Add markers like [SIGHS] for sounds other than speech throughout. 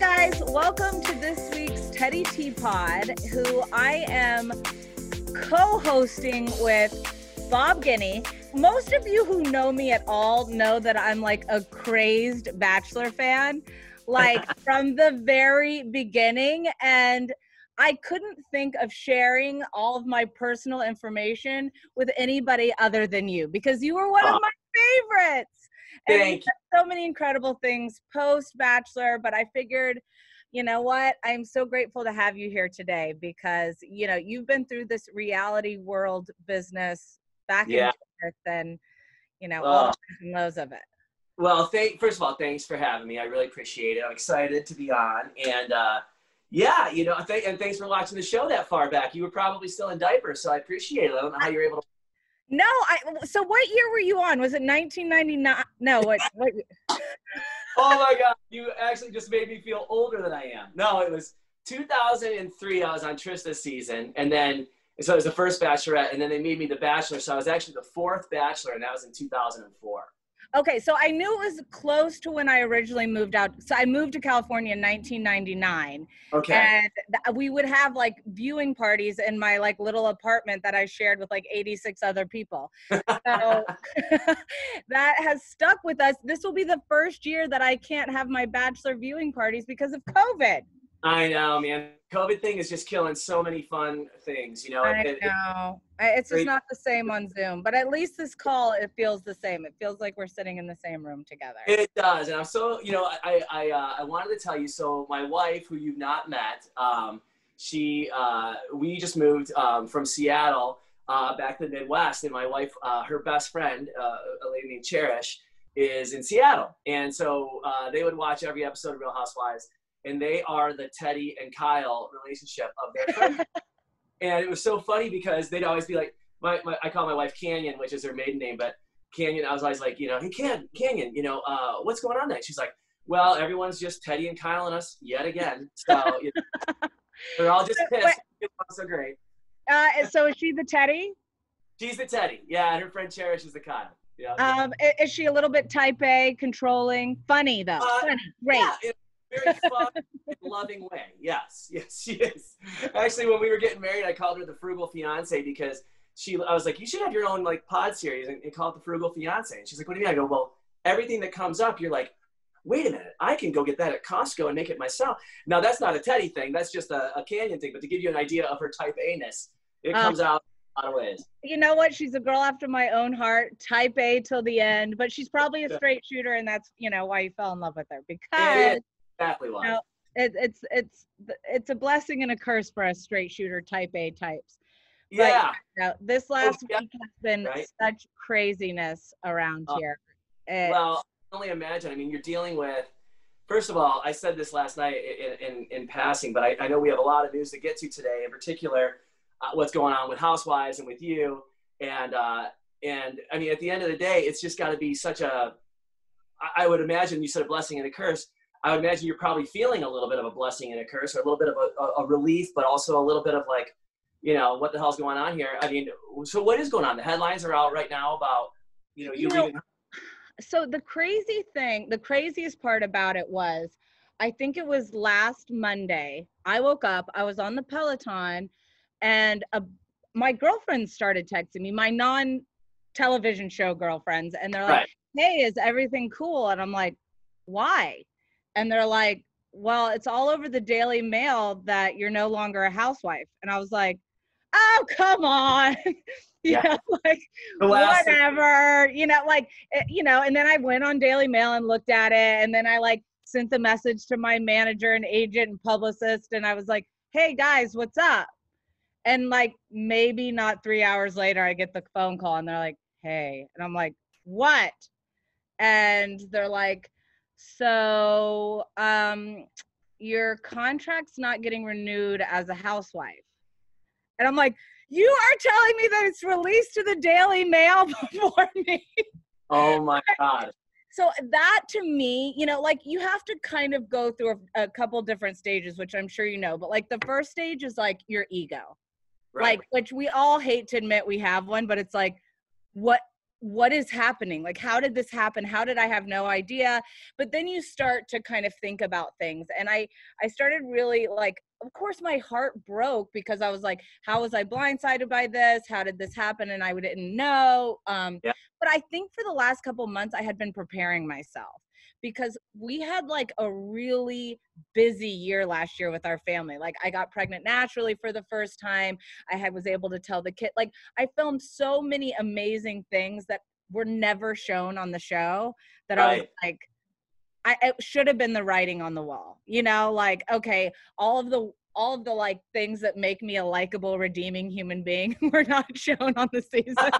Hi, guys. Welcome to this week's Teddi Teapot, who I am co hosting with Bob Guiney. Most of you who know me at all know that I'm like a crazed Bachelor fan, like [LAUGHS] from the very beginning. And I couldn't think of sharing all of my personal information with anybody other than you because you were one of uh, my favorites. Thank so many incredible things post Bachelor, but I figured, you know what? I'm so grateful to have you here today because you know you've been through this reality world business back Yeah. and forth, and you know all the and lows of it. Well, thank first of all, thanks for having me. I really appreciate it. I'm excited to be on, and uh, yeah, you know, th- and thanks for watching the show that far back. You were probably still in diapers, so I appreciate it. I don't know how you're able to. No, I. So what year were you on? Was it 1999? No, what? what [LAUGHS] Oh my God, you actually just made me feel older than I am. No, it was 2003. I was on Trista's season, and then so it was the first Bachelorette, and then they made me the Bachelor. So I was actually the fourth Bachelor, and that was in 2004. Okay, so I knew it was close to when I originally moved out. So I moved to California in 1999. Okay. And th- we would have like viewing parties in my like little apartment that I shared with like 86 other people. So [LAUGHS] [LAUGHS] that has stuck with us. This will be the first year that I can't have my bachelor viewing parties because of COVID. I know, man. COVID thing is just killing so many fun things. You know, I It- it- know. I- It's just not the same on Zoom, but at least this call, it feels the same. It feels like we're sitting in the same room together. It does, and I'm so you know I I uh, I wanted to tell you. So my wife, who you've not met, um, she uh, we just moved um, from Seattle uh, back to the Midwest, and my wife, uh, her best friend, uh, a lady named Cherish, is in Seattle, and so uh, they would watch every episode of Real Housewives, and they are the Teddi and Kyle relationship of their friend. [LAUGHS] and it was so funny because they'd always be like, my, my I call my wife Canyon, which is her maiden name, but Canyon, I was always like, you know, hey, Can, Canyon, you know, uh, what's going on there? She's like, well, everyone's just Teddi and Kyle and us yet again. So you know, [LAUGHS] they're all just pissed. It's not so great. Uh, and so is she the Teddi? She's the Teddi. Yeah, and her friend Cherish is the Kyle. Yeah. Um, is she a little bit type A, controlling? Funny though. Uh, Funny. Great. Yeah, a very fun, loving way. Yes, yes, she is. Actually, when we were getting married, I called her the frugal fiance because she. I was like, you should have your own like pod series and, and call it the frugal fiance. And she's like, what do you mean? I go, well, everything that comes up, you're like, wait a minute, I can go get that at Costco and make it myself. Now that's not a Teddi thing. That's just a, a Canyon thing. But to give you an idea of her type A ness, it Um, comes out a lot of ways. You know what? She's a girl after my own heart, type A till the end, but she's probably a straight shooter, and that's you know why you fell in love with her because exactly why. know, it, it's it's it's a blessing and a curse for us straight shooter type A types. But, yeah. you know, this last yeah, week has been right. such craziness around Oh, here. It- Well, I can only imagine. I mean, you're dealing with. First of all, I said this last night in, in, in passing, but I, I know we have a lot of news to get to today. In particular, uh, what's going on with Housewives and with you, and uh, and I mean, at the end of the day, it's just got to be such a. I would imagine you said a blessing and a curse. I would imagine you're probably feeling a little bit of a blessing and a curse, or a little bit of a, a, relief, but also a little bit of like, you know, what the hell's going on here? I mean, so what is going on? The headlines are out right now about, you know, you, You know, leaving. so the crazy thing, the craziest part about it was, I think it was last Monday. I woke up, I was on the Peloton, and a, my girlfriends started texting me, my non television show girlfriends, and they're like, Right. hey, is everything cool? And I'm like, why? And they're like, well, it's all over the Daily Mail that you're no longer a housewife. And I was like, oh, come on. [LAUGHS] you Yeah. know, [LAUGHS] like, The last thing- whatever, you know, like, eh, you know, and then I went on Daily Mail and looked at it. And then I like sent the message to my manager and agent and publicist. And I was like, hey guys, what's up? And like, maybe not three hours later, I get the phone call and they're like, hey. And I'm like, what? And they're like, so um, your contract's not getting renewed as a housewife. And I'm like, you are telling me that it's released to the Daily Mail [LAUGHS] before me. Oh my [LAUGHS] God. So that to me, you know, like you have to kind of go through a, a couple different stages, which I'm sure you know. But like the first stage is like your ego, Right. like which we all hate to admit we have one, but it's like, what what is happening? Like, how did this happen? How did I have no idea? But then you start to kind of think about things, and I I started really like. Of course, my heart broke because I was like, "How was I blindsided by this? How did this happen?" And I didn't know. Um, Yeah. but I think for the last couple months, I had been preparing myself because we had like a really busy year last year with our family. Like I got pregnant naturally for the first time. I had was able to tell the kid like I filmed so many amazing things that were never shown on the show that I was like I it should have been the writing on the wall. You know, like okay, all of the all of the like things that make me a likable redeeming human being [LAUGHS] were not shown on the season. [LAUGHS]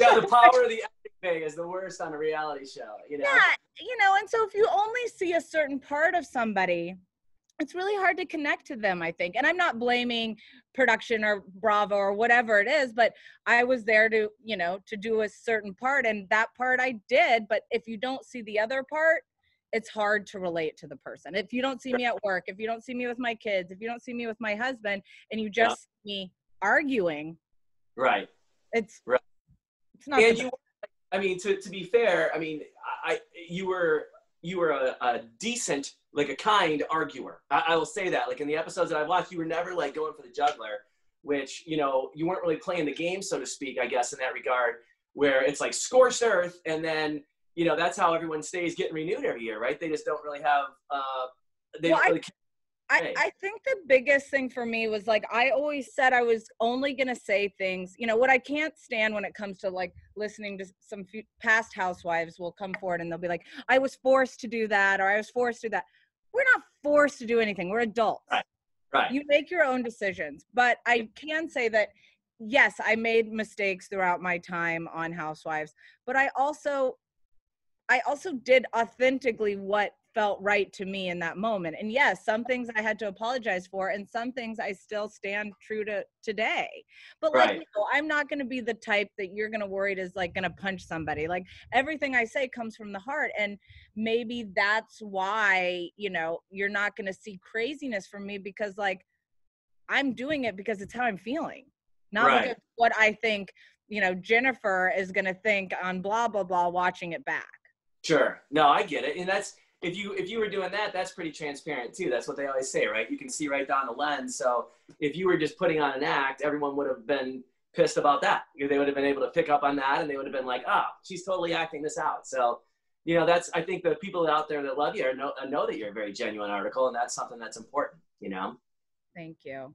yeah, the power of the is the worst on a reality show. You know. Yeah, you know, and so if you only see a certain part of somebody, it's really hard to connect to them, I think. And I'm not blaming production or Bravo or whatever it is, but I was there to, you know, to do a certain part and that part I did, but if you don't see the other part, it's hard to relate to the person. If you don't see me at work, if you don't see me with my kids, if you don't see me with my husband and you Yeah. just see me arguing, Right. it's Right. it's not and you, I mean, to, to be fair, I mean, I, you were you were a, a decent, like a kind arguer. I, I will say that. Like in the episodes that I've watched, you were never like going for the juggler, which you know you weren't really playing the game, so to speak. I guess in that regard, where it's like scorched earth, and then you know that's how everyone stays getting renewed every year, right? They just don't really have. Uh, they Well, don't really. I, Hey. I think the biggest thing for me was like I always said I was only gonna say things. You know what I can't stand when it comes to like listening to some few past housewives will come forward and they'll be like, "I was forced to do that," or "I was forced to do that." We're not forced to do anything. We're adults. Right. Right. You make your own decisions. But I can say that yes, I made mistakes throughout my time on Housewives, but I also I also did authentically what felt right to me in that moment. And yes, some things I had to apologize for, and some things I still stand true to today. But like, Right. you know, I'm not going to be the type that you're going to worried is like going to punch somebody. Like everything I say comes from the heart, and maybe that's why you know you're not going to see craziness from me because like I'm doing it because it's how I'm feeling, not Right. because what I think you know Jennifer is going to think on blah blah blah watching it back. Sure. No, I get it, and that's if you if you were doing that, that's pretty transparent too. That's what they always say, right? You can see right down the lens. So if you were just putting on an act, everyone would have been pissed about that. They would have been able to pick up on that, and they would have been like, "Oh, she's totally acting this out." So you know, that's I think the people out there that love you know uh, know that you're a very genuine article, and that's something that's important. You know. Thank you.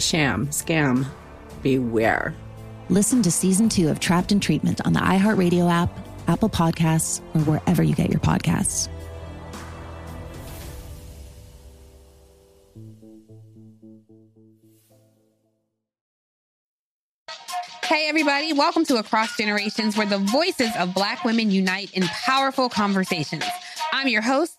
sham, scam, beware. Listen to season two of Trapped in Treatment on the iHeartRadio app, Apple Podcasts, or wherever you get your podcasts. Hey, everybody, welcome to Across Generations, where the voices of Black women unite in powerful conversations. I'm your host,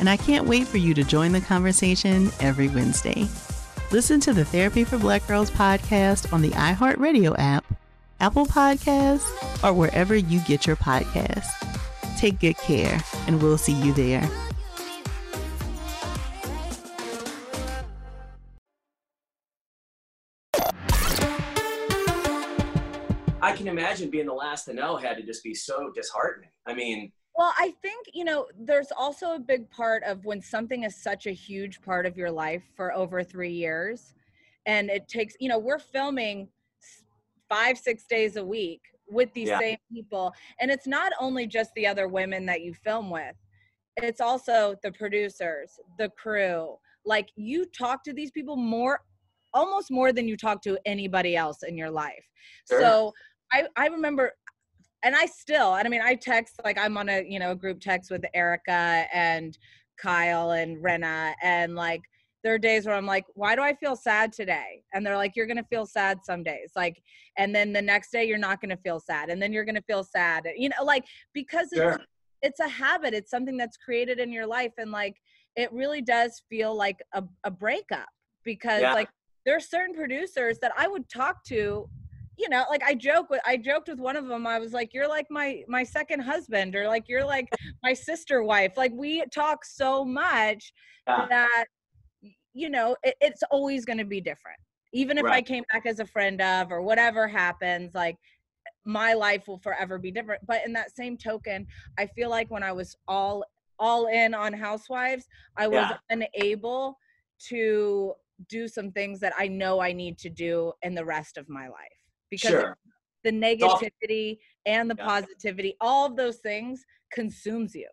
and I can't wait for you to join the conversation every Wednesday. Listen to the Therapy for Black Girls podcast on the iHeartRadio app, Apple Podcasts, or wherever you get your podcasts. Take good care, and we'll see you there. I can imagine being the last to know had to just be so disheartening. I mean, Well, I think, you know, there's also a big part of when something is such a huge part of your life for over three years. And it takes, you know, we're filming five, six days a week with these Yeah. same people. And it's not only just the other women that you film with, it's also the producers, the crew. Like you talk to these people more, almost more than you talk to anybody else in your life. Sure. So I, I remember and I still, and I mean, I text like I'm on a you know a group text with Erika and Kyle and Rinna, and like there are days where I'm like, why do I feel sad today? And they're like, you're gonna feel sad some days, like, and then the next day you're not gonna feel sad, and then you're gonna feel sad, you know, like because it's Sure. it's a habit, it's something that's created in your life, and like it really does feel like a, a breakup because Yeah. like there are certain producers that I would talk to you know like i joke with i joked with one of them i was like you're like my my second husband or like you're like [LAUGHS] my sister wife. Like we talk so much Yeah. that you know it, it's always going to be different. Even if i came back as a friend of or whatever happens like my life will forever be different. But in that same token i feel like when i was all all in on housewives i was Yeah. unable to do some things that i know i need to do in the rest of my life because Sure. the negativity and the Yeah. positivity all of those things consumes you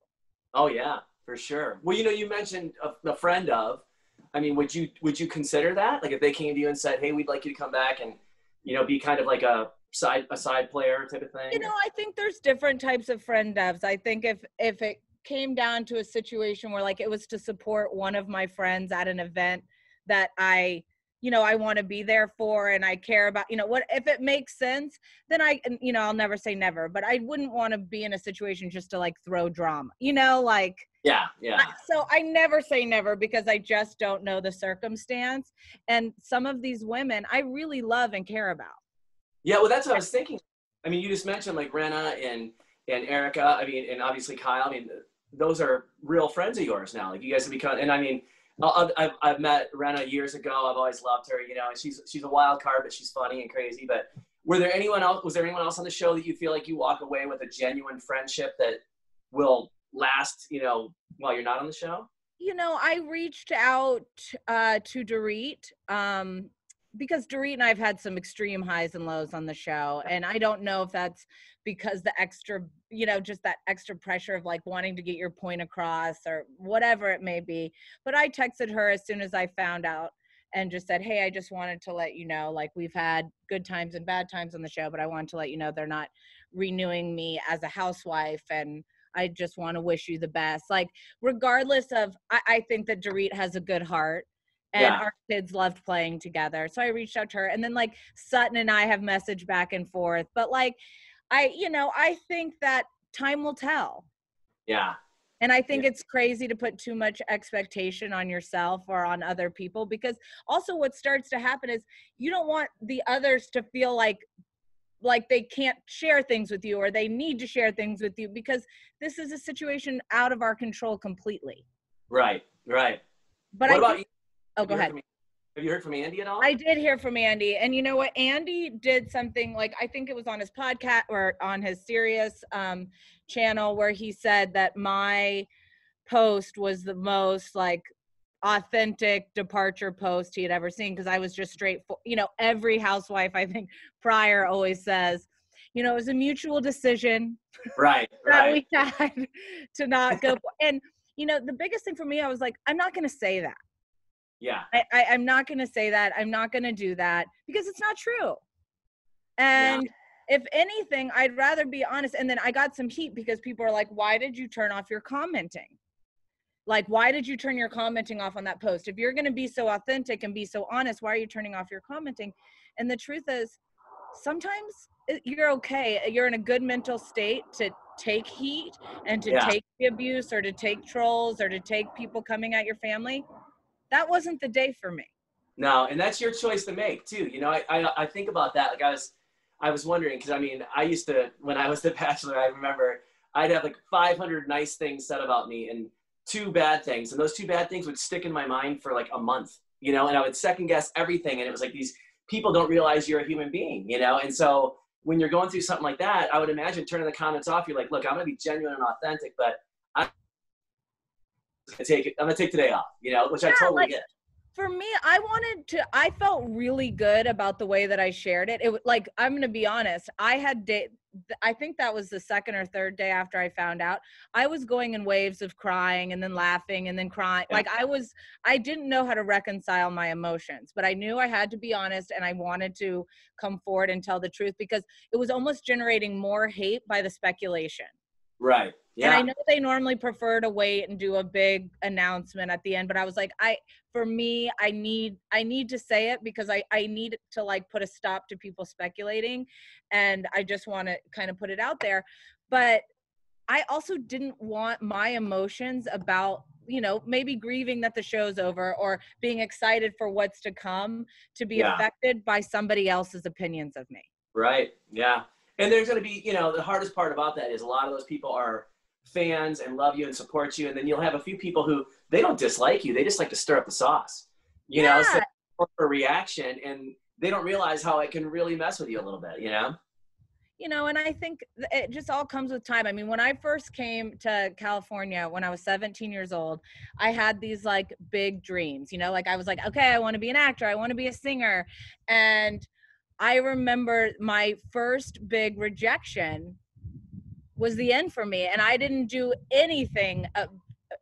Oh yeah, for sure. Well, you know, you mentioned a, a friend of. I mean, would you would you consider that? Like, if they came to you and said, "Hey, we'd like you to come back and, you know, be kind of like a side a side player type of thing." you know i think there's different types of friend devs i think if if it came down to a situation where like it was to support one of my friends at an event that i you know i want to be there for and i care about you know what if it makes sense then i you know i'll never say never but i wouldn't want to be in a situation just to like throw drama you know like yeah, yeah. I- so I never say never because I just don't know the circumstance. And some of these women I really love and care about. Yeah, well, that's what I was thinking. I mean, you just mentioned like Rinna and and Erika. I mean, and obviously Kyle. I mean, those are real friends of yours now. Like you guys have become. And I mean, I've I've met Rinna years ago. I've always loved her. You know, she's she's a wild card, but she's funny and crazy. But were there anyone else? Was there anyone else on the show that you feel like you walk away with a genuine friendship that will last? You know, while you're not on the show. You know, I reached out uh, to Dorit um, because Dorit and I have had some extreme highs and lows on the show. And I don't know if that's because the extra, you know, just that extra pressure of like wanting to get your point across or whatever it may be. But I texted her as soon as I found out and just said, Hey, I just wanted to let you know, like, we've had good times and bad times on the show, but I wanted to let you know they're not renewing me as a housewife. And I just want to wish you the best. Like, regardless of, I, I think that Dorit has a good heart. And Yeah. our kids loved playing together. So I reached out to her. And then, like, Sutton and I have messaged back and forth. But, like, I, you know, I think that time will tell. Yeah. And I think it's crazy to put too much expectation on yourself or on other people because also what starts to happen is you don't want the others to feel like like they can't share things with you or they need to share things with you because this is a situation out of our control completely. Right. Right. But what I about think- you? Oh, Have go ahead. Have you heard from Andy at all? I did hear from Andy, and you know what? Andy did something like I think it was on his podcast or on his Sirius um, channel where he said that my post was the most like authentic departure post he had ever seen because I was just straight. For, you know, every housewife I think prior always says, you know, it was a mutual decision Right. [LAUGHS] that Right. we had to not go. and you know, the biggest thing for me, I was like, I'm not going to say that. Yeah. I, I, I'm not going to say that. I'm not going to do that because it's not true. And if anything, I'd rather be honest. And then I got some heat because people are like, why did you turn off your commenting? Like, why did you turn your commenting off on that post? If you're going to be so authentic and be so honest, why are you turning off your commenting? And the truth is, sometimes you're okay. Uh, you're in a good mental state to take heat and to Yeah. take the abuse or to take trolls or to take people coming at your family. That wasn't the day for me. No, and that's your choice to make too. You know, I I, I think about that. Like I was, I was wondering because I mean, I used to when I was the [LAUGHS] bachelor. I remember I'd have like 500 nice things said about me and two bad things, and those two bad things would stick in my mind for like a month. You know, and I would second guess everything, and it was like these people don't realize you're a human being. You know, and so when you're going through something like that, I would imagine turning the comments off. You're like, look, I'm gonna be genuine and authentic, but gonna take it. I'm gonna take today off. You know, which I totally like, get. for me i wanted to i felt really good about the way that i shared it it wa- like i'm gonna be honest i had day i think that was the second or third day after i found out i was going in waves of crying and then laughing and then crying Yeah. like i was i didn't know how to reconcile my emotions but i knew i had to be honest and i wanted to come forward and tell the truth because it was almost generating more hate by the speculation Right. Yeah. and I know they normally prefer to wait and do a big announcement at the end, but I was like, I for me, I need I need to say it because I I need to like put a stop to people speculating, and I just want to kind of put it out there. But I also didn't want my emotions about you know maybe grieving that the show's over or being excited for what's to come to be Yeah. affected by somebody else's opinions of me. Right. Yeah. And there's going to be, you know, the hardest part about that is a lot of those people are fans and love you and support you. And then you'll have a few people who they don't dislike you. They just like to stir up the sauce, you know, so for a reaction and they don't realize how it can really mess with you a little bit, you know? you know and i think it just all comes with time i mean when i first came to california when i was 17 years old i had these like big dreams you know like i was like okay i want to be an actor i want to be a singer and i remember my first big rejection was the end for me and i didn't do anything uh,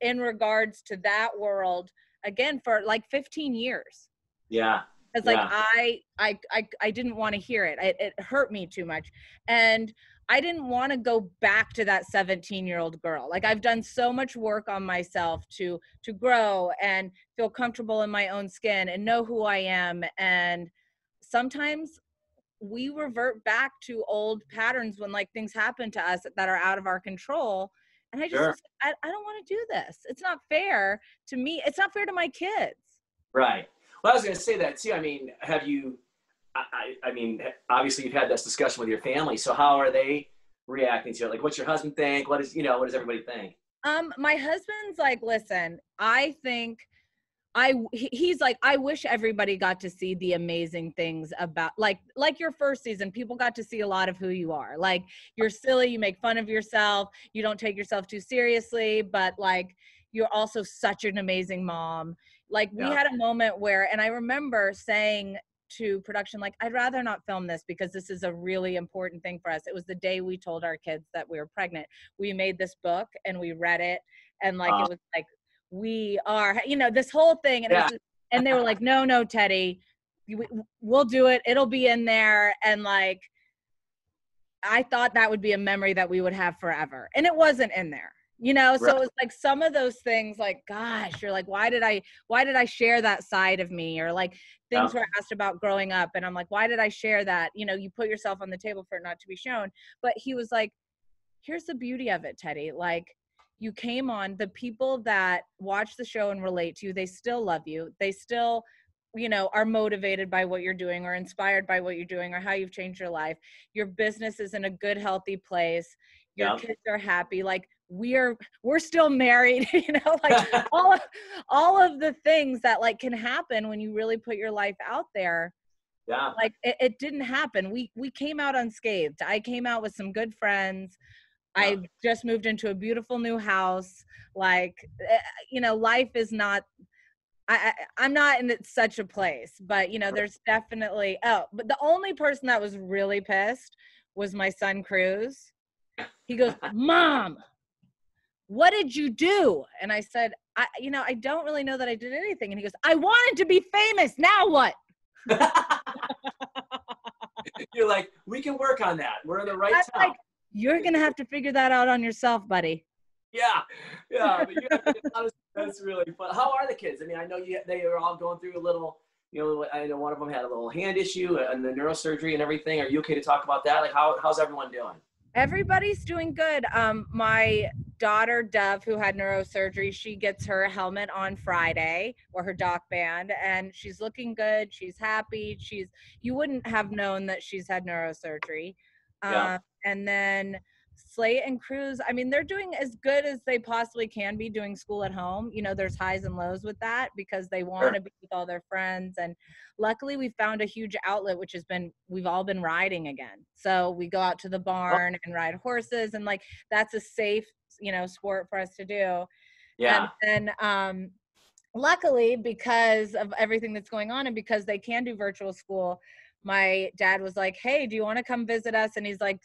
in regards to that world again for like 15 years Yeah. because like Yeah. I, I i i didn't want to hear it. it it hurt me too much and i didn't want to go back to that 17 year old girl like i've done so much work on myself to to grow and feel comfortable in my own skin and know who i am and sometimes we revert back to old patterns when like things happen to us that are out of our control and i just Sure. I, I don't want to do this it's not fair to me it's not fair to my kids Right. Well, I was going to say that too. I mean, have you, I, I, I mean, obviously you've had this discussion with your family. So how are they reacting to it? Like, what's your husband think? What is, you know, what does everybody think? Um, my husband's like, listen, I think I he's like, I wish everybody got to see the amazing things about like like your first season. People got to see a lot of who you are. Like you're silly, you make fun of yourself, you don't take yourself too seriously, but like you're also such an amazing mom. Like we Yeah. had a moment where, and I remember saying to production, like, I'd rather not film this because this is a really important thing for us. It was the day we told our kids that we were pregnant. We made this book and we read it, and like Ah. it was like we are, you know, this whole thing, and it was and they were like, no, no, Teddi, we, we'll do it. It'll be in there, and like. I thought that would be a memory that we would have forever. And it wasn't in there. You know, so Right. it was like some of those things like gosh, you're like why did I why did I share that side of me or like things Yeah. were asked about growing up and I'm like why did I share that? You know, you put yourself on the table for it not to be shown. But he was like here's the beauty of it, Teddy. Like you came on the people that watch the show and relate to you, they still love you. They still you know are motivated by what you're doing or inspired by what you're doing or how you've changed your life. Your business is in a good healthy place. Your Yeah. kids are happy. Like we're we're still married [LAUGHS] you know like [LAUGHS] all of, all of the things that like can happen when you really put your life out there. Yeah. like it, it didn't happen. We we came out unscathed. I came out with some good friends i just moved into a beautiful new house like eh, you know life is not I, I i'm not in such a place but you know there's definitely oh but the only person that was really pissed was my son cruz. He goes [LAUGHS] mom what did you do? And i said i you know i don't really know that i did anything. And he goes i wanted to be famous now what? [LAUGHS] You're like, we can work on that. We're in the right I'm like, you're gonna have to figure that out on yourself buddy yeah. Yeah. But that's really fun. How are the kids? I mean, I know you, they are all going through a little, you know, I know one of them had a little hand issue and the neurosurgery and everything. Are you okay to talk about that? Like, how, how's everyone doing? Everybody's doing good. Um, my daughter Dove, who had neurosurgery, she gets her helmet on Friday or her doc band, and she's looking good. She's happy. She's you wouldn't have known that she's had neurosurgery. Yeah. Um, and then Slate and Cruz, I mean, they're doing as good as they possibly can be doing school at home. You know, there's highs and lows with that because they want to be with all their friends. And luckily, we found a huge outlet, which has been, we've all been riding again. So we go out to the barn and ride horses, and like that's a safe, you know, sport for us to do. Yeah. And then, um, luckily, because of everything that's going on and because they can do virtual school, my dad was like, Hey, do you want to come visit us? And he's like,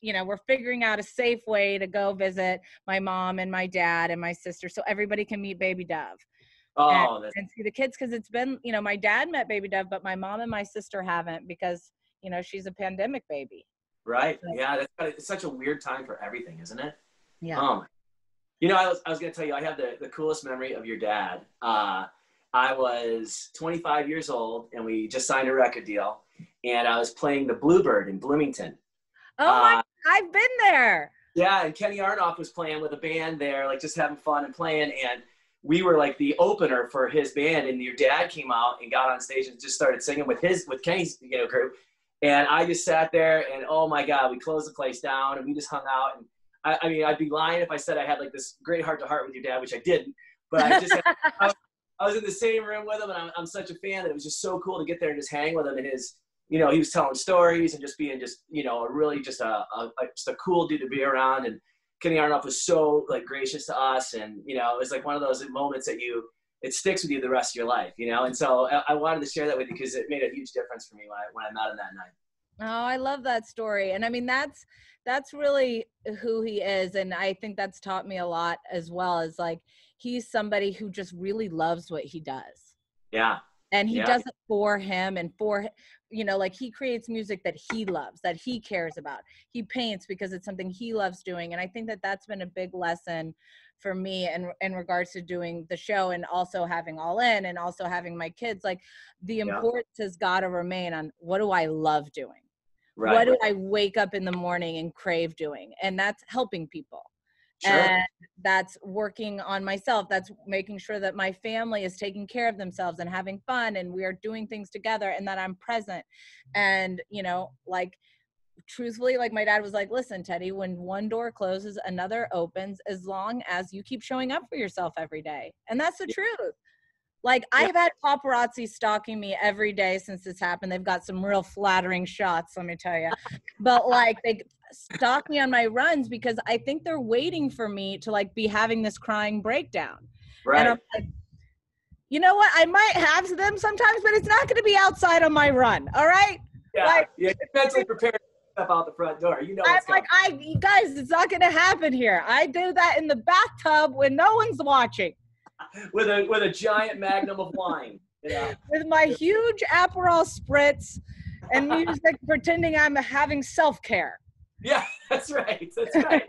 you know, we're figuring out a safe way to go visit my mom and my dad and my sister so everybody can meet baby Dove. Oh, and, and see the kids because it's been, you know, my dad met baby Dove, but my mom and my sister haven't because, you know, she's a pandemic baby. right. Yeah, that's it's such a weird time for everything, isn't it? Yeah. Um, you know, I was, I was going to tell you, I have the, the coolest memory of your dad. Uh, I was 25 years old and we just signed a record deal and I was playing the Bluebird in Bloomington. Oh my, Uh, I've been there. Yeah, and Kenny Aronoff was playing with a band there, like just having fun and playing. And we were like the opener for his band. And your dad came out and got on stage and just started singing with his with Kenny's you know group. And I just sat there and oh my god, we closed the place down and we just hung out. And I, I mean, I'd be lying if I said I had like this great heart to heart with your dad, which I didn't. But I just had, [LAUGHS] I, was- I was in the same room with him, and I'm, I'm such a fan that it was just so cool to get there and just hang with him and his you know, he was telling stories and just being just, you know, really just a, a, a just a cool dude to be around. And Kenny Aronoff was so like gracious to us, and you know, it was like one of those moments that you it sticks with you the rest of your life, you know. And so I, I wanted to share that with you because it made a huge difference for me when I when I met him that night. Oh, I love that story. And I mean that's that's really who he is and I think that's taught me a lot as well as like he's somebody who just really loves what he does. Yeah. And he Yeah. does it for him and for you know like he creates music that he loves, that he cares about. He paints because it's something he loves doing and I think that that's been a big lesson for me in in regards to doing the show and also having all in and also having my kids like the Yeah. importance has got to remain on what do I love doing? Right. what do I wake up in the morning and crave doing? And that's helping people. Sure. And that's working on myself. That's making sure that my family is taking care of themselves and having fun and we are doing things together and that I'm present. And, you know, like truthfully, like my dad was like, listen, Teddi, when one door closes, another opens as long as you keep showing up for yourself every day. And that's the truth. Like I have had paparazzi stalking me every day since this happened. They've got some real flattering shots, let me tell you. But like they stalk me on my runs because I think they're waiting for me to like be having this crying breakdown. Right. And I'm like, you know what? I might have them sometimes, but it's not going to be outside on my run. All right. Yeah. Like, yeah. You're mentally prepared step out the front door. You know I'm like, I, you guys, it's not going to happen here. I do that in the bathtub when no one's watching. With a with a giant magnum of wine. Yeah. [LAUGHS] with my huge Aperol spritz and music, [LAUGHS] pretending I'm having self care. Yeah, that's right. That's right.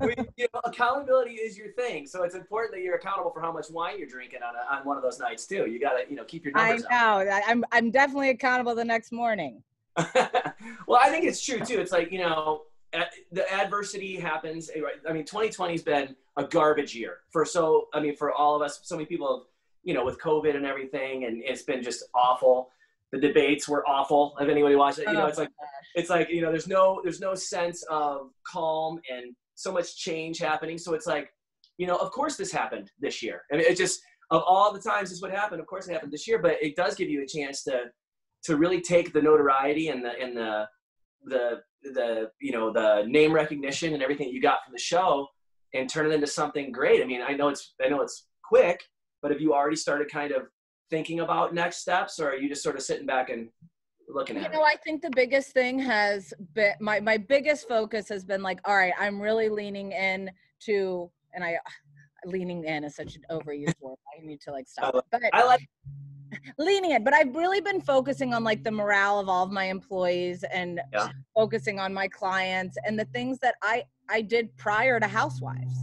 we, you know, accountability is your thing, so it's important that you're accountable for how much wine you're drinking on a, on one of those nights too. You gotta, you know, keep your I numbers up. know. I- I'm I'm definitely accountable the next morning. [LAUGHS] Well, I think it's true too. It's like you know, the adversity happens. eh. I mean, 2020's been a garbage year for so. I mean, for all of us, so many people, have, you know, with COVID and everything, and it's been just awful. The debates were awful. If anybody watched it, you know, Oh it's like it's like you know, there's no there's no sense of calm and so much change happening. So it's like, you know, of course this happened this year. I mean, it just of all the times this would happen, of course it happened this year. But it does give you a chance to to really take the notoriety and the and the the the you know the name recognition and everything you got from the show and turn it into something great. I mean, I know it's I know it's quick, but have you already started kind of thinking about next steps, or are you just sort of sitting back and looking at? You know, I think the biggest thing has been my my biggest focus has been like, all right, I'm really leaning in to, and I leaning in is such an overused word. I need to like stop. it. But I like leaning in, but I've really been focusing on like the morale of all of my employees and Yeah. focusing on my clients and the things that I I did prior to Housewives.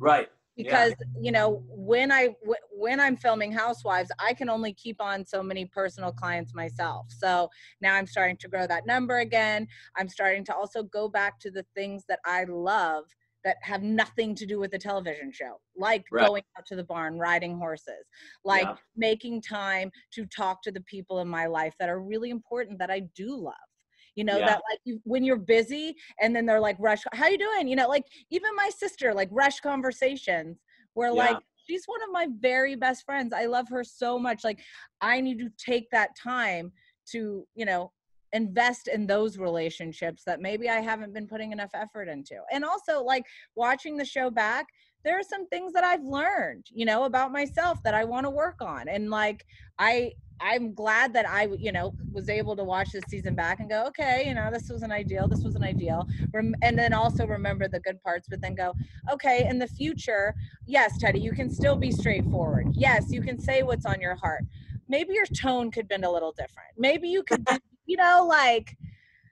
right Yeah. because you know when i w- when i'm filming housewives i can only keep on so many personal clients myself so now i'm starting to grow that number again i'm starting to also go back to the things that i love that have nothing to do with the television show like Right. going out to the barn riding horses like Yeah. making time to talk to the people in my life that are really important that i do love you know Yeah. that like you, when you're busy and then they're like rush how you doing you know like even my sister like rush conversations where Yeah. like she's one of my very best friends i love her so much like i need to take that time to you know invest in those relationships that maybe i haven't been putting enough effort into. And also like watching the show back there are some things that i've learned you know about myself that i want to work on. And like i i'm glad that i you know was able to watch this season back and go okay you know this was an ideal this was an ideal. And then also remember the good parts but then go okay in the future yes teddy you can still be straightforward. Yes you can say what's on your heart. Maybe your tone could been a little different. Maybe you could you know like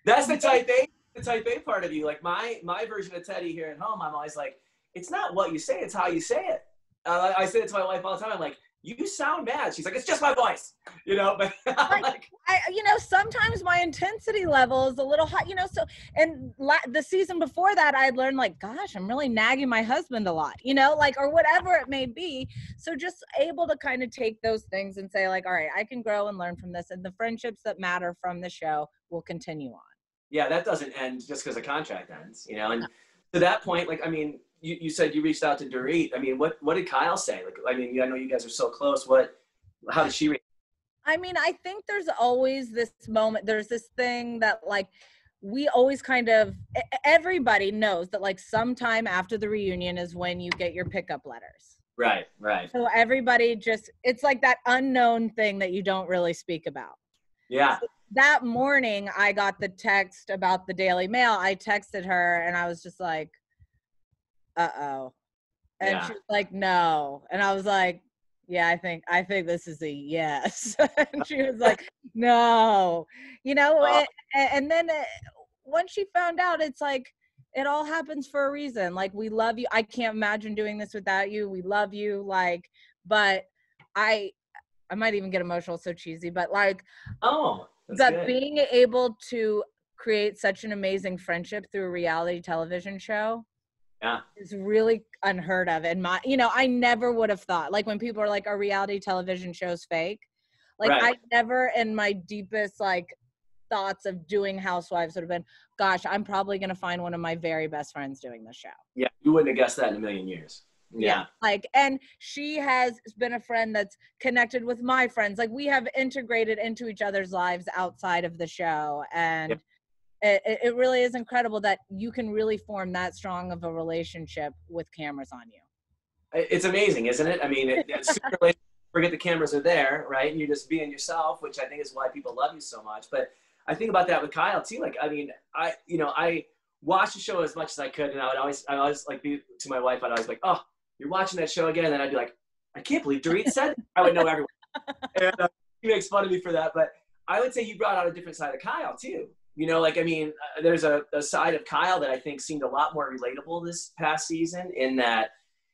That's the type A, the type A part of you. Like my my version of Teddi here at home, I'm always like, it's not what you say, it's how you say it. Uh, I say it to my wife all the time. I'm like, you sound mad. She's like, it's just my voice, you know. [LAUGHS] But like I, you know, sometimes my intensity level is a little high, you know. So, and la- the season before that, I had learned like, gosh, I'm really nagging my husband a lot, you know, like or whatever it may be. So, just able to kind of take those things and say like, all right, I can grow and learn from this, and the friendships that matter from the show will continue on. yeah, that doesn't end just because a contract ends, you know. And to that point, like, I mean, you, you said you reached out to Dorit. I mean, what what did Kyle say? Like, I mean, I know you guys are so close. What, how did she react? I mean, I think there's always this moment, there's this thing that like we always kind of everybody knows that like sometime after the reunion is when you get your pickup letters. Right, right. So everybody just it's like that unknown thing that you don't really speak about. Yeah. That morning I got the text about the Daily Mail. I texted her and I was just like, uh-oh. And Yeah. she was like, no. And I was like, yeah, I think I think this is a yes. [LAUGHS] and she was like, no. You know, Oh. and, and then uh, once she found out, it's like it all happens for a reason. Like we love you. I can't imagine doing this without you. We love you. Like, but I I might even get emotional, so cheesy, but like Oh, that being able to create such an amazing friendship through a reality television show Yeah. is really unheard of and my you know i never would have thought like when people are like are reality television shows fake like i Right. never in my deepest like thoughts of doing housewives would have been gosh i'm probably going to find one of my very best friends doing this show Yeah, you wouldn't have guessed that in a million years. Yeah. like and she has been a friend that's connected with my friends like we have integrated into each other's lives outside of the show and it, it- it really is incredible that you can really form that strong of a relationship with cameras on you It's amazing, isn't it? I mean, it, it's sooner or later, forget the cameras are there, right? And you're just being yourself, which I think is why people love you so much. But I think about that with Kyle too. Like, I mean, I, you know, I watched the show as much as I could, and I would always, I always like be to my wife. I'd always be like, "Oh, you're watching that show again," and then I'd be like, "I can't believe Dorit said." I would know everyone, [LAUGHS] and uh, he makes fun of me for that. But I would say you brought out a different side of Kyle too. You know, like I mean, uh, there's a, a side of Kyle that I think seemed a lot more relatable this past season. In that,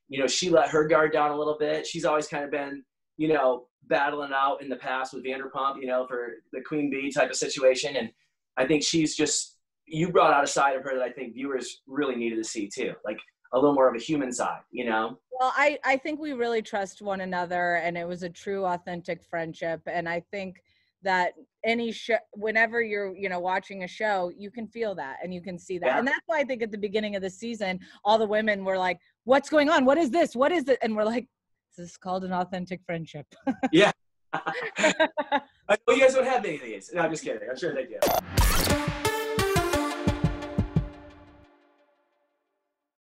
you know, she let her guard down a little bit. She's always kind of been, you know, battling out in the past with Vanderpump, you know, for the queen bee type of situation. And I think she's just you brought out a side of her that I think viewers really needed to see too, like a little more of a human side, you know. well i i think we really trust one another and it was a true authentic friendship and i think that any show whenever you're you know watching a show you can feel that and you can see that Yeah. and that's why i think at the beginning of the season all the women were like what's going on what is this what is it and we're like this is called an authentic friendship [LAUGHS] Yeah. [LAUGHS] I know you guys don't have many of these. No, I'm just kidding. I'm sure they do.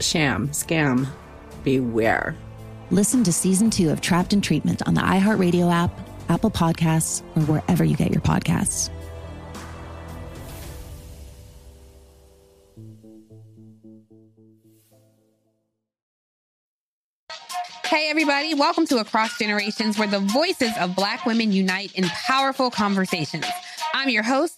Sham, scam, beware. Listen to season two of Trapped in Treatment on the iHeartRadio app, Apple Podcasts, or wherever you get your podcasts. Hey, everybody, welcome to Across Generations, where the voices of Black women unite in powerful conversations. I'm your host,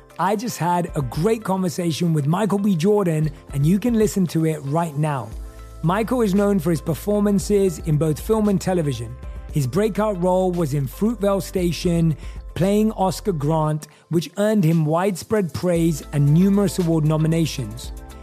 I just had a great conversation with Michael B. Jordan, and you can listen to it right now. Michael is known for his performances in both film and television. His breakout role was in Fruitvale Station, playing Oscar Grant, which earned him widespread praise and numerous award nominations.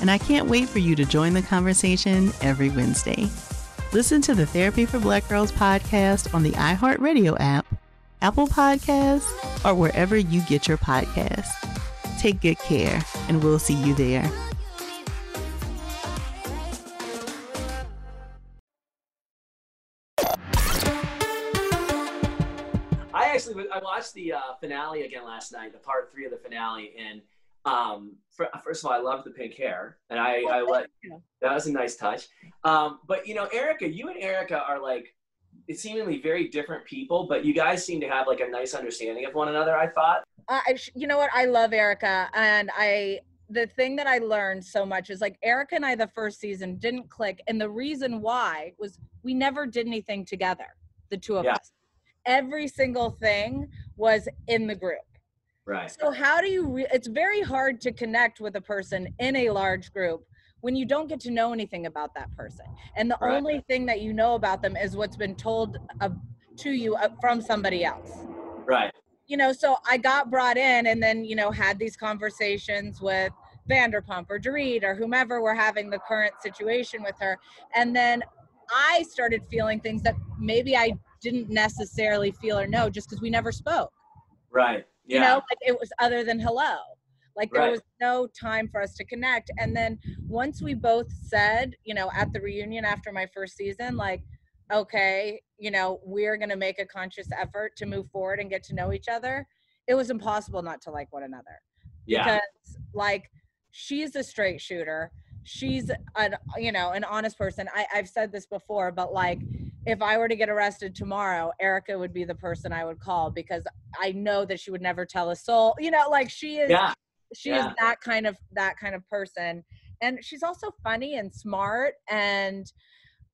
and I can't wait for you to join the conversation every Wednesday. Listen to the Therapy for Black Girls podcast on the iHeartRadio app, Apple Podcasts, or wherever you get your podcasts. Take good care, and we'll see you there. I actually I watched the uh, finale again last night, the part three of the finale, and um, for, first of all, I love the pink hair, and I, I let that was a nice touch. Um, but you know, Erika, you and Erika are like it's seemingly very different people, but you guys seem to have like a nice understanding of one another. I thought. Uh, I, you know what? I love Erika, and I the thing that I learned so much is like Erika and I the first season didn't click, and the reason why was we never did anything together, the two of yeah. us. Every single thing was in the group. Right. So how do you? Re- it's very hard to connect with a person in a large group when you don't get to know anything about that person, and the right. only thing that you know about them is what's been told uh, to you uh, from somebody else. Right. You know, so I got brought in, and then you know had these conversations with Vanderpump or Dorit or whomever we're having the current situation with her, and then I started feeling things that maybe I didn't necessarily feel or know just because we never spoke. Right you know like it was other than hello. Like there right. was no time for us to connect. And then once we both said you know at the reunion after my first season like okay you know we're going to make a conscious effort to move forward and get to know each other it was impossible not to like one another. Yeah. because like she's a straight shooter. She's an you know an honest person. I, i've said this before but like if I were to get arrested tomorrow, Erika would be the person I would call because I know that she would never tell a soul. You know, like she is Yeah. she Yeah. is that kind of that kind of person. And she's also funny and smart and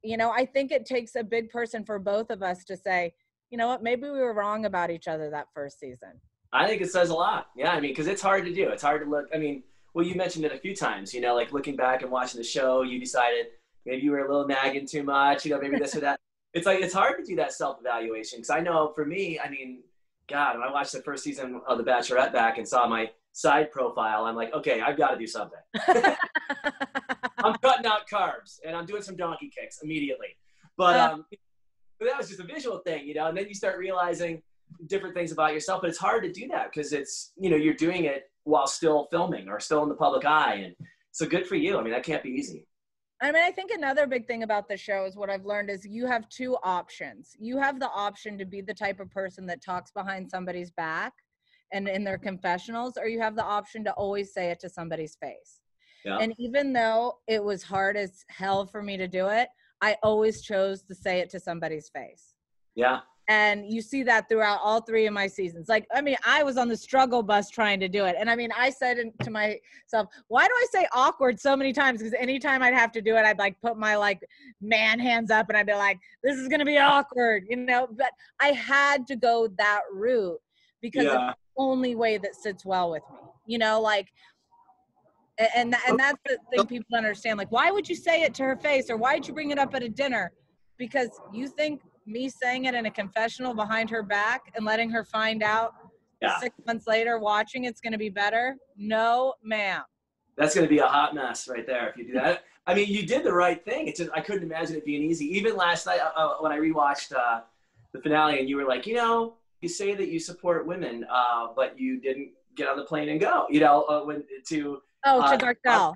you know, I think it takes a big person for both of us to say, you know what, maybe we were wrong about each other that first season. I think it says a lot. Yeah, I mean, because it's hard to do. It's hard to look. I mean, well, you mentioned it a few times. You know, like looking back and watching the show, you decided maybe you were a little nagging too much. You know, maybe this or that. It's like it's hard to do that self evaluation because I know for me, I mean, God, when I watched the first season of The Bachelorette back and saw my side profile, I'm like, okay, I've got to do something. [LAUGHS] I'm cutting out carbs and I'm doing some donkey kicks immediately. But um, but that was just a visual thing, you know. And then you start realizing different things about yourself. But it's hard to do that because it's you know you're doing it while still filming or still in the public eye, and so good for you. I mean, that can't be easy. I mean, I think another big thing about the show is what I've learned is you have two options. You have the option to be the type of person that talks behind somebody's back and in their confessionals, or you have the option to always say it to somebody's face. Yeah. And even though it was hard as hell for me to do it, I always chose to say it to somebody's face. Yeah. And you see that throughout all three of my seasons. Like, I mean, I was on the struggle bus trying to do it. And I mean, I said to myself, why do I say awkward so many times? Because anytime I'd have to do it, I'd like put my like man hands up and I'd be like, this is going to be awkward, you know? But I had to go that route because Yeah. it's the only way that sits well with me, you know? Like, and and that's the thing people don't understand. Like, why would you say it to her face, or why'd you bring it up at a dinner? Because you think me saying it in a confessional behind her back and letting her find out Yeah. six months later watching it's going to be better? No, ma'am. That's going to be a hot mess right there if you do that. [LAUGHS] I mean, you did the right thing. It's just I couldn't imagine it being easy. Even last night uh, uh, when I rewatched uh, the finale, and you were like, you know, you say that you support women, uh, but you didn't get on the plane and go. You know, uh, when to Oh, uh, to Garcelle.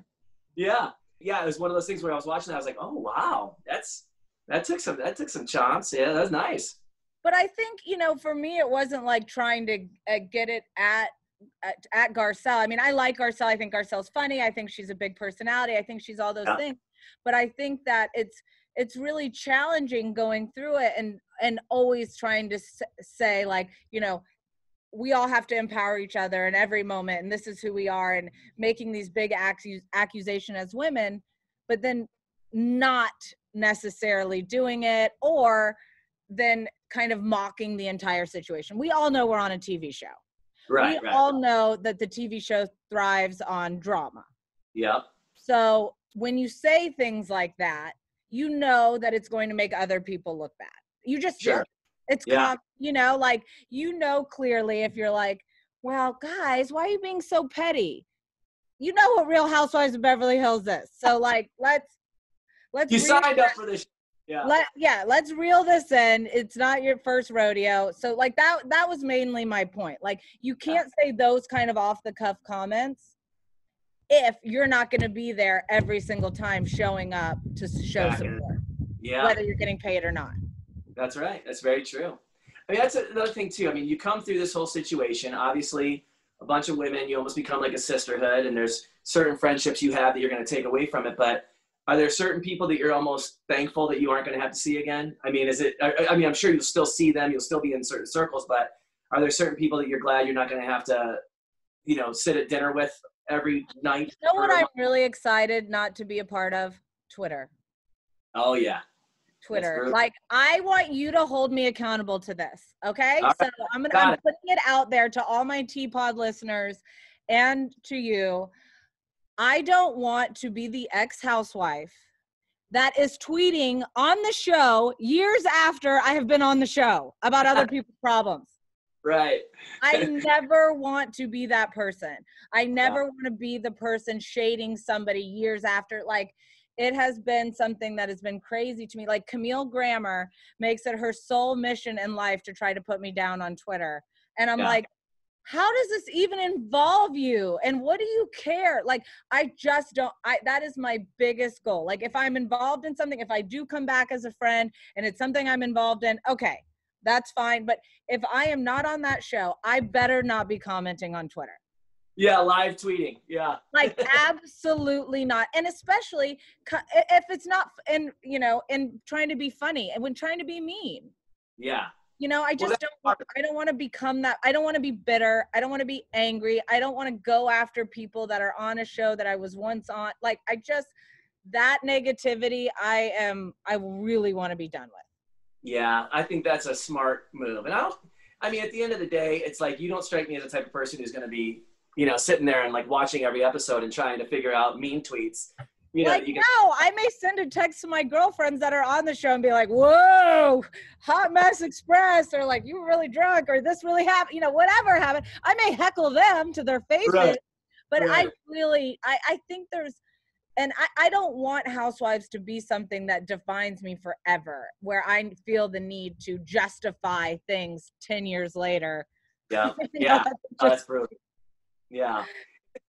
yeah, yeah. It was one of those things where I was watching. that, I was like, oh wow, that's that took some that took some chance. Yeah, that's nice. But I think you know, for me, it wasn't like trying to uh, get it at, at at Garcelle. I mean, I like Garcelle. I think Garcelle's funny. I think she's a big personality. I think she's all those Yeah. things. But I think that it's it's really challenging going through it and and always trying to say like you know we all have to empower each other in every moment and this is who we are and making these big accu- accusation as women but then not necessarily doing it or then kind of mocking the entire situation we all know we're on a tv show Right, we right. all know that the tv show thrives on drama Yep. so when you say things like that, you know that it's going to make other people look bad. You just. Sure. It's Yeah. com- you know, like you know clearly if you're like, well, guys, why are you being so petty? You know what Real Housewives of Beverly Hills is. So like, let's let's You signed up for this. Yeah. Let, yeah, let's reel this in. It's not your first rodeo. So like that that was mainly my point. Like you can't say those kind of off the cuff comments if you're not going to be there every single time showing up to show support, Yeah. whether you're getting paid or not. That's right. That's very true. I mean, that's another thing too. I mean, you come through this whole situation. Obviously, a bunch of women. You almost become like a sisterhood, and there's certain friendships you have that you're going to take away from it. But are there certain people that you're almost thankful that you aren't going to have to see again? I mean, is it? I, mean, I'm sure you'll still see them. You'll still be in certain circles, but are there certain people that you're glad you're not going to have to, you know, sit at dinner with every night? You know what I'm really excited not to be a part of? Twitter. Oh yeah. Twitter. very- Like I want you to hold me accountable to this. Okay. So. I'm gonna Got I'm it. putting it out there to all my Tea Pot listeners and to you. I don't want to be the ex-housewife that is tweeting on the show years after I have been on the show about other [LAUGHS] people's problems. Right. I [LAUGHS] never want to be that person. I never want to be the person shading somebody years after. Like, it has been something that has been crazy to me. Like, Camille Grammer makes it her sole mission in life to try to put me down on Twitter. And I'm Yeah. like, how does this even involve you? And what do you care? Like, I just don't, I, that is my biggest goal. Like, if I'm involved in something, if I do come back as a friend and it's something I'm involved in, okay, that's fine. But if I am not on that show, I better not be commenting on Twitter. Yeah, live tweeting. Yeah. like [LAUGHS] absolutely not. And especially if it's not and you know, and trying to be funny and when trying to be mean. Yeah. You know, I just that's don't want, I don't want to become that. I don't want to be bitter. I don't want to be angry. I don't want to go after people that are on a show that I was once on. Like I just that negativity I am I really want to be done with. Yeah, I think that's a smart move. And I don't, I mean, at the end of the day, it's like you don't strike me as the type of person who's going to be, you know, sitting there and like watching every episode and trying to figure out mean tweets. You know, like you no, I may send a text to my girlfriends that are on the show and be like, "Whoa, hot mess express," or like, "You were really drunk," or "This really happened," you know, whatever happened. I may heckle them to their faces, Right. but I really, I, I think there's, and I, I don't want Housewives to be something that defines me forever, where I feel the need to justify things ten years later. [LAUGHS] Yeah, yeah, that's Oh, that's brilliant. Yeah,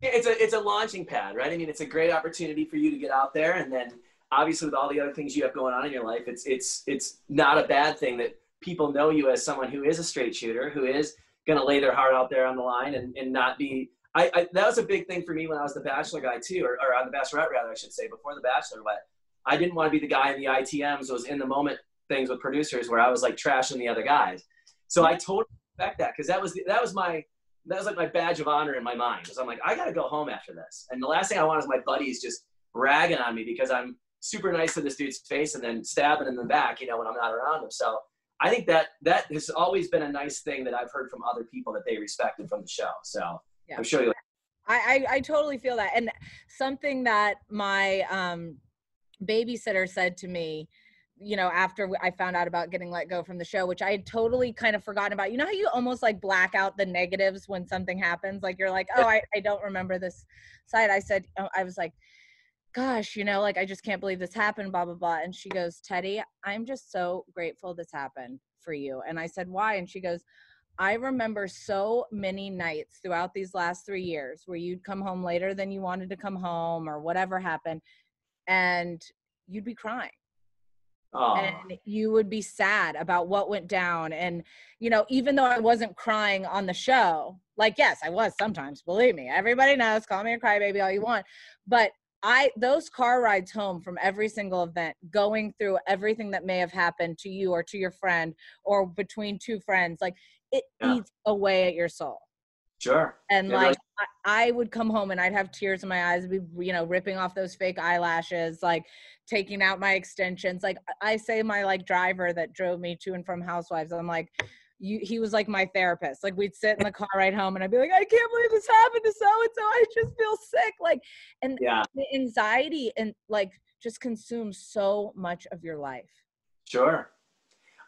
it's a it's a launching pad, right? I mean, it's a great opportunity for you to get out there, and then obviously with all the other things you have going on in your life, it's it's it's not a bad thing that people know you as someone who is a straight shooter, who is going to lay their heart out there on the line, and and not be. I, I that was a big thing for me when I was the Bachelor guy too, or, or on the Bachelorette rather, I should say, before the Bachelor. But I didn't want to be the guy in the ITMs, those in the moment things with producers where I was like trashing the other guys. So I totally respect that because that was that was my that was like my badge of honor in my mind. Because I'm like, I got to go home after this. And the last thing I want is my buddies just ragging on me because I'm super nice to this dude's face and then stabbing him in the back, you know, when I'm not around him. So I think that that has always been a nice thing that I've heard from other people that they respected from the show. So Yeah. I'm sure you. I, I I totally feel that, and something that my um, babysitter said to me, you know, after I found out about getting let go from the show, which I had totally kind of forgotten about. You know how you almost like black out the negatives when something happens, like you're like, oh, I, I don't remember this side. I said, oh, I was like, gosh, you know, like I just can't believe this happened, blah blah blah. And she goes, Teddi, I'm just so grateful this happened for you. And I said, why? And she goes, I remember so many nights throughout these last three years where you'd come home later than you wanted to come home or whatever happened, and you'd be crying. Oh, And you would be sad about what went down. And, you know, even though I wasn't crying on the show, like, yes, I was sometimes, believe me. Everybody knows, call me a crybaby all you want. But I, those car rides home from every single event, going through everything that may have happened to you or to your friend or between two friends, like, it Yeah. eats away at your soul sure. and Yeah, like I, I would come home and I'd have tears in my eyes, be you know ripping off those fake eyelashes, like taking out my extensions. Like I say, my like driver that drove me to and from Housewives, I'm like, you, he was like my therapist. Like we'd sit in the car ride home and I'd be like, I can't believe this happened to so and so. I just feel sick. Like, and Yeah. the anxiety and like just consumes so much of your life. Sure.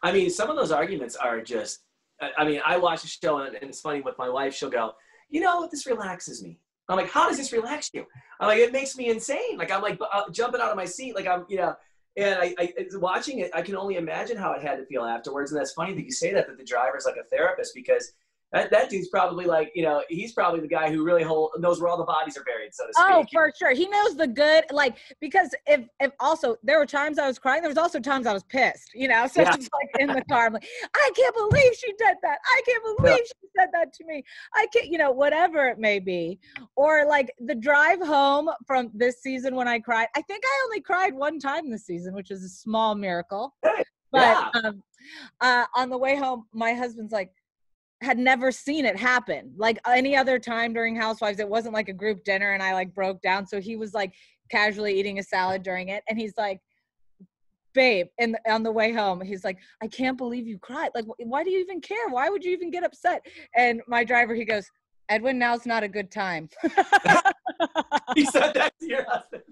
I mean, some of those arguments are just, I- mean, I watch a show and, and it's funny with my wife, she'll go, you know, this relaxes me. I'm like, how does this relax you? I'm like, it makes me insane. Like, I'm like uh, jumping out of my seat. Like, I'm, you know, and I, I watching it, I can only imagine how it had to feel afterwards. And that's funny that you say that, that the driver's like a therapist because that, that dude's probably like, you know, he's probably the guy who really hold, knows where all the bodies are buried, so to speak. Oh, for sure. He knows the good. Like because if if also there were times I was crying, there was also times I was pissed. You know, [LAUGHS] so Yeah. it's like in the car, I'm like, I can't believe she did that. I can't [LAUGHS] believe she said that to me. I can't, you know, whatever it may be. Or like the drive home from this season when I cried. I think I only cried one time this season, which is a small miracle. But Yeah. um, uh, on the way home, my husband's like, had never seen it happen. Like any other time during Housewives, it wasn't like a group dinner and I like broke down. So he was like casually eating a salad during it. And he's like, babe, and on the way home, he's like, I can't believe you cried. Like, why do you even care? Why would you even get upset? And my driver, he goes, Edwin, now's not a good time. [LAUGHS] he said that to your husband.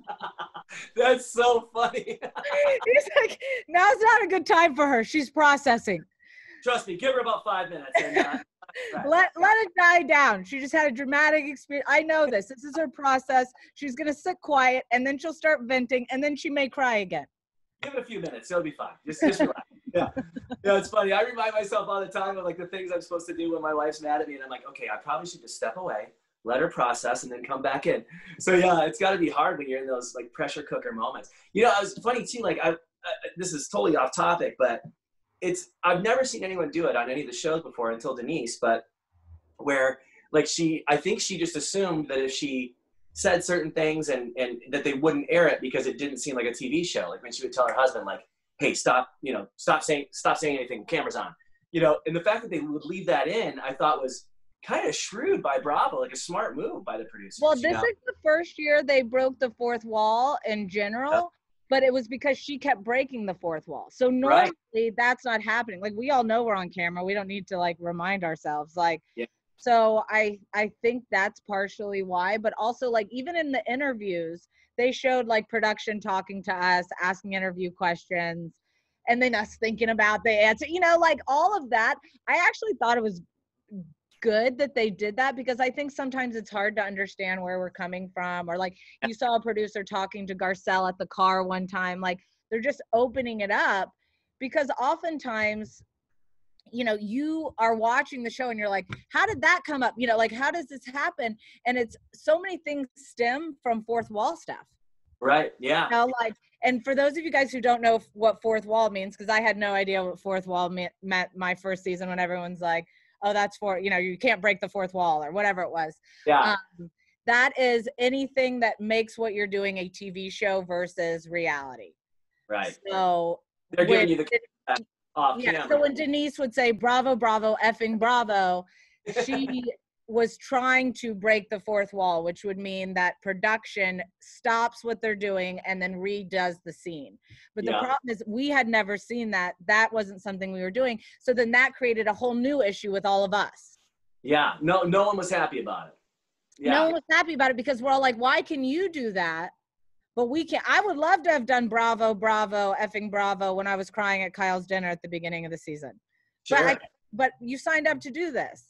[LAUGHS] That's so funny. [LAUGHS] he's like, now's not a good time for her. She's processing. Trust me, give her about five minutes. And, uh, [LAUGHS] let let it die down. She just had a dramatic experience. I know this. This is her process. She's gonna sit quiet and then she'll start venting and then she may cry again. give it a few minutes. It'll be fine. Just, just relax. [LAUGHS] yeah. Yeah, it's funny. I remind myself all the time of like the things I'm supposed to do when my wife's mad at me, and I'm like, okay, I probably should just step away, let her process, and then come back in. So yeah, it's got to be hard when you're in those like pressure cooker moments. You know, it was funny too. Like I, I this is totally off topic, but it's I've never seen anyone do it on any of the shows before until Denise, but where like she I think she just assumed that if she said certain things and and that they wouldn't air it because it didn't seem like a TV show. Like when she would tell her husband like, "Hey, stop, you know, stop saying stop saying anything. Cameras on." You know, and the fact that they would leave that in, I thought was kind of shrewd by Bravo, like a smart move by the producers. Well, you this know? is the first year they broke the fourth wall in general, but it was because she kept breaking the fourth wall. So normally that's not happening. Like we all know we're on camera. We don't need to like remind ourselves. Like Yeah. so I I think that's partially why, but also like even in the interviews, they showed like production talking to us, asking interview questions, and then us thinking about the answer. You know, like all of that. I actually thought it was good that they did that because I think sometimes it's hard to understand where we're coming from. Or like you saw a producer talking to Garcelle at the car one time, like they're just opening it up because oftentimes, you know, you are watching the show and you're like, how did that come up? You know, like how does this happen? And it's so many things stem from fourth wall stuff. Right. Yeah. You know, like, and for those of you guys who don't know what fourth wall means, because I had no idea what fourth wall meant, meant my first season when everyone's like, oh, that's for, you know, you can't break the fourth wall or whatever it was. Yeah. Um, that is anything that makes what you're doing a TV show versus reality. Right. So They're giving you the off yeah, so when Denise would say bravo, bravo, effing bravo, she [LAUGHS] was trying to break the fourth wall, which would mean that production stops what they're doing and then redoes the scene. But the problem is we had never seen that. That wasn't something we were doing. So then that created a whole new issue with all of us. yeah. No. No one was happy about it. Yeah. No one was happy about it because we're all like, why can you do that? But we can't. I would love to have done bravo, bravo, effing bravo when I was crying at Kyle's dinner at the beginning of the season. But, I, Sure. but you signed up to do this.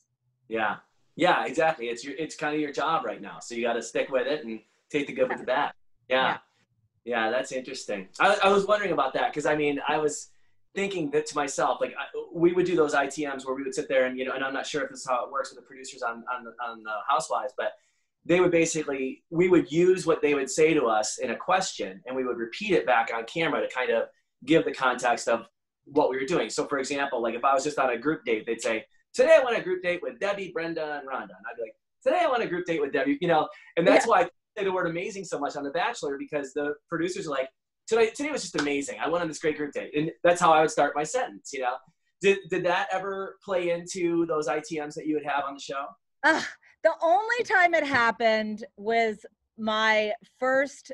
Yeah. Yeah. Exactly. It's your. It's kind of your job right now. So you got to stick with it and take the good with the bad. Yeah. Yeah. that's interesting. I, I was wondering about that because I mean I was thinking that to myself like I, we would do those ITMs where we would sit there and you know and I'm not sure if this is how it works with the producers on on the, on the Housewives but they would basically we would use what they would say to us in a question and we would repeat it back on camera to kind of give the context of what we were doing. So for example, like if I was just on a group date, they'd say, "Today I want a group date with Debbie, Brenda, and Rhonda," and I'd be like, "Today I want a group date with Debbie," you know. And that's why I say the word "amazing" so much on The Bachelor because the producers are like, "Today, today was just amazing. I went on this great group date," and that's how I would start my sentence. You know, did did that ever play into those ITMs that you would have on the show? Ugh, the only time it happened was my first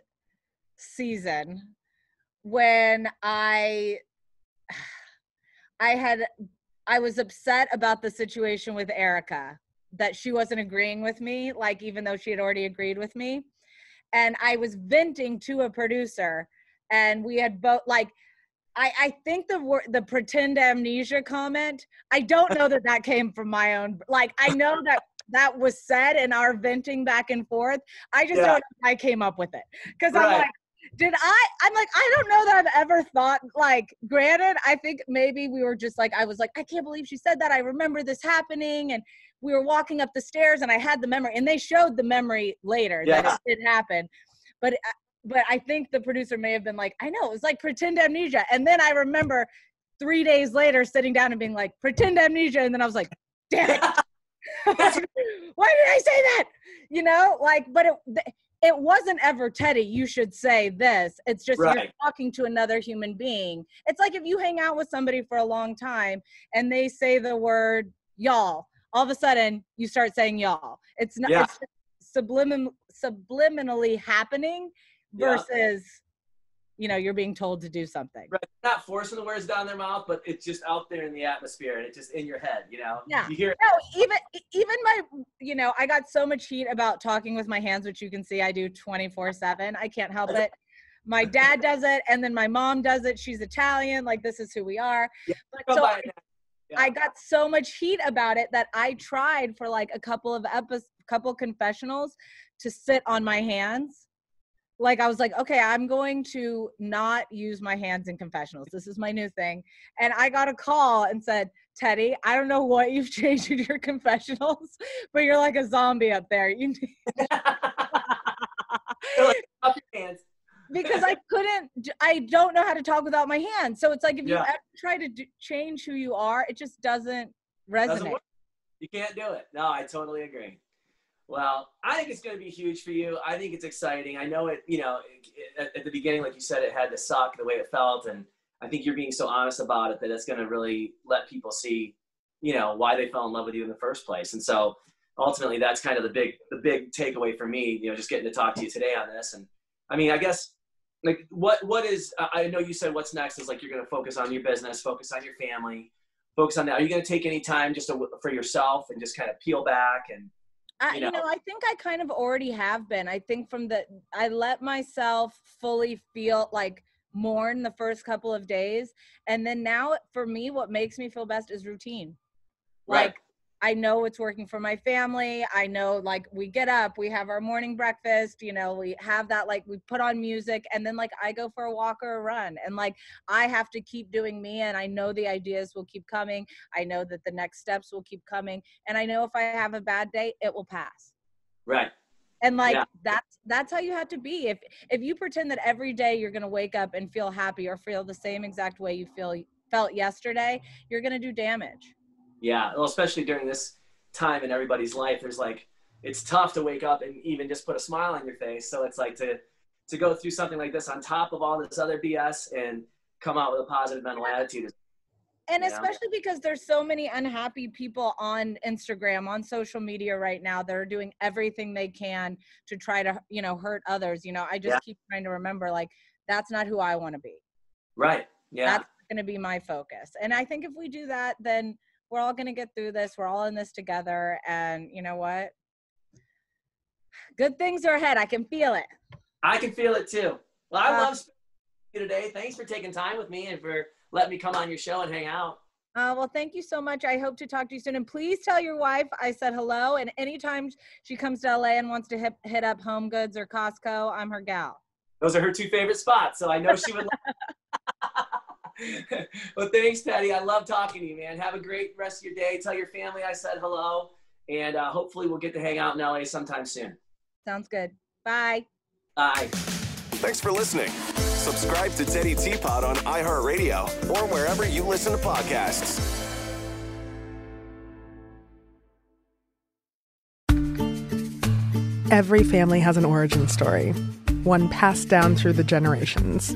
season when I [SIGHS] I had I was upset about the situation with Erika that she wasn't agreeing with me like even though she had already agreed with me. And I was venting to a producer and we had both like I, I think the word the pretend amnesia comment I don't know that that came from my own like I know that that was said in our venting back and forth. I just Yeah. don't know I came up with it. Because I'm like did I I'm like I don't know that I've ever thought like granted I think maybe we were just like I was like I can't believe she said that. I remember this happening and we were walking up the stairs and I had the memory and they showed the memory later that it did happen. But uh, but I think the producer may have been like I know it was like pretend amnesia. And then I remember 3 days later sitting down and being like pretend amnesia and then I was like damn it. [LAUGHS] [LAUGHS] Why did I say that? You know like but it it wasn't ever Teddi, you should say this. It's just you're talking to another human being. It's like if you hang out with somebody for a long time and they say the word y'all, all of a sudden you start saying y'all. It's not Yeah. it's sublimin, subliminally happening Yeah. You know, you're being told to do something. Right. Not forcing the words down their mouth, but it's just out there in the atmosphere and it's just in your head, you know? Yeah. You hear. No, even even my you know, I got so much heat about talking with my hands, which you can see I do 24/7. I can't help it. My dad does it and then my mom does it. She's Italian, like this is who we are. But come so I, it I got so much heat about it that I tried for like a couple of episodes, couple confessionals to sit on my hands. Like I was like, okay, I'm going to not use my hands in confessionals. This is my new thing. And I got a call and said, Teddi, I don't know what you've [LAUGHS] changed in your confessionals, but you're like a zombie up there. You need [LAUGHS] Up your hands. because I couldn't, I don't know how to talk without my hands. So it's like if you Yeah. ever try to do, change who you are, it just doesn't resonate. Doesn't. You can't do it. No, I totally agree. Well, I think it's going to be huge for you. I think it's exciting. I know it, you know, at, the beginning, like you said, it had to suck the way it felt. And I think you're being so honest about it that it's going to really let people see, you know, why they fell in love with you in the first place. And so ultimately that's kind of the big, the big takeaway for me, you know, just getting to talk to you today on this. And I mean, I guess like what, what is, I know you said what's next is like, you're going to focus on your business, focus on your family, focus on that. Are you going to take any time just to, for yourself and just kind of peel back and, I, you, know. you know, I think I kind of already have been. I think from the, I let myself fully feel like mourn the first couple of days. And then now for me, what makes me feel best is routine. Like, right. I know it's working for my family. I know like we get up, we have our morning breakfast, you know, we have that like we put on music and then like I go for a walk or a run and like I have to keep doing me and I know the ideas will keep coming. I know that the next steps will keep coming and I know if I have a bad day, it will pass. Right. And like yeah. that's that's how you have to be. If if you pretend that every day you're going to wake up and feel happy or feel the same exact way you feel felt yesterday, you're going to do damage. Yeah, well, especially during this time in everybody's life, there's like it's tough to wake up and even just put a smile on your face. So it's like to to go through something like this on top of all this other BS and come out with a positive mental attitude. And especially because there's so many unhappy people on Instagram, on social media right now that are doing everything they can to try to, you know, hurt others. You know, I just yeah. keep trying to remember like that's not who I want to be. Right. Yeah. That's going to be my focus. And I think if we do that, then we're all going to get through this. We're all in this together. And you know what? Good things are ahead. I can feel it. I can feel it too. Well, I uh, love you today. Thanks for taking time with me and for letting me come on your show and hang out. Uh, well, thank you so much. I hope to talk to you soon. And please tell your wife I said hello. And anytime she comes to LA and wants to hit, hit up Home Goods or Costco, I'm her gal. Those are her two favorite spots. So I know she would. [LAUGHS] [LAUGHS] well, thanks, Patty. I love talking to you, man. Have a great rest of your day. Tell your family I said hello, and uh, hopefully we'll get to hang out in LA sometime soon. Sounds good. Bye. Bye. Thanks for listening. Subscribe to Teddi Teapot on iHeartRadio or wherever you listen to podcasts. Every family has an origin story, one passed down through the generations.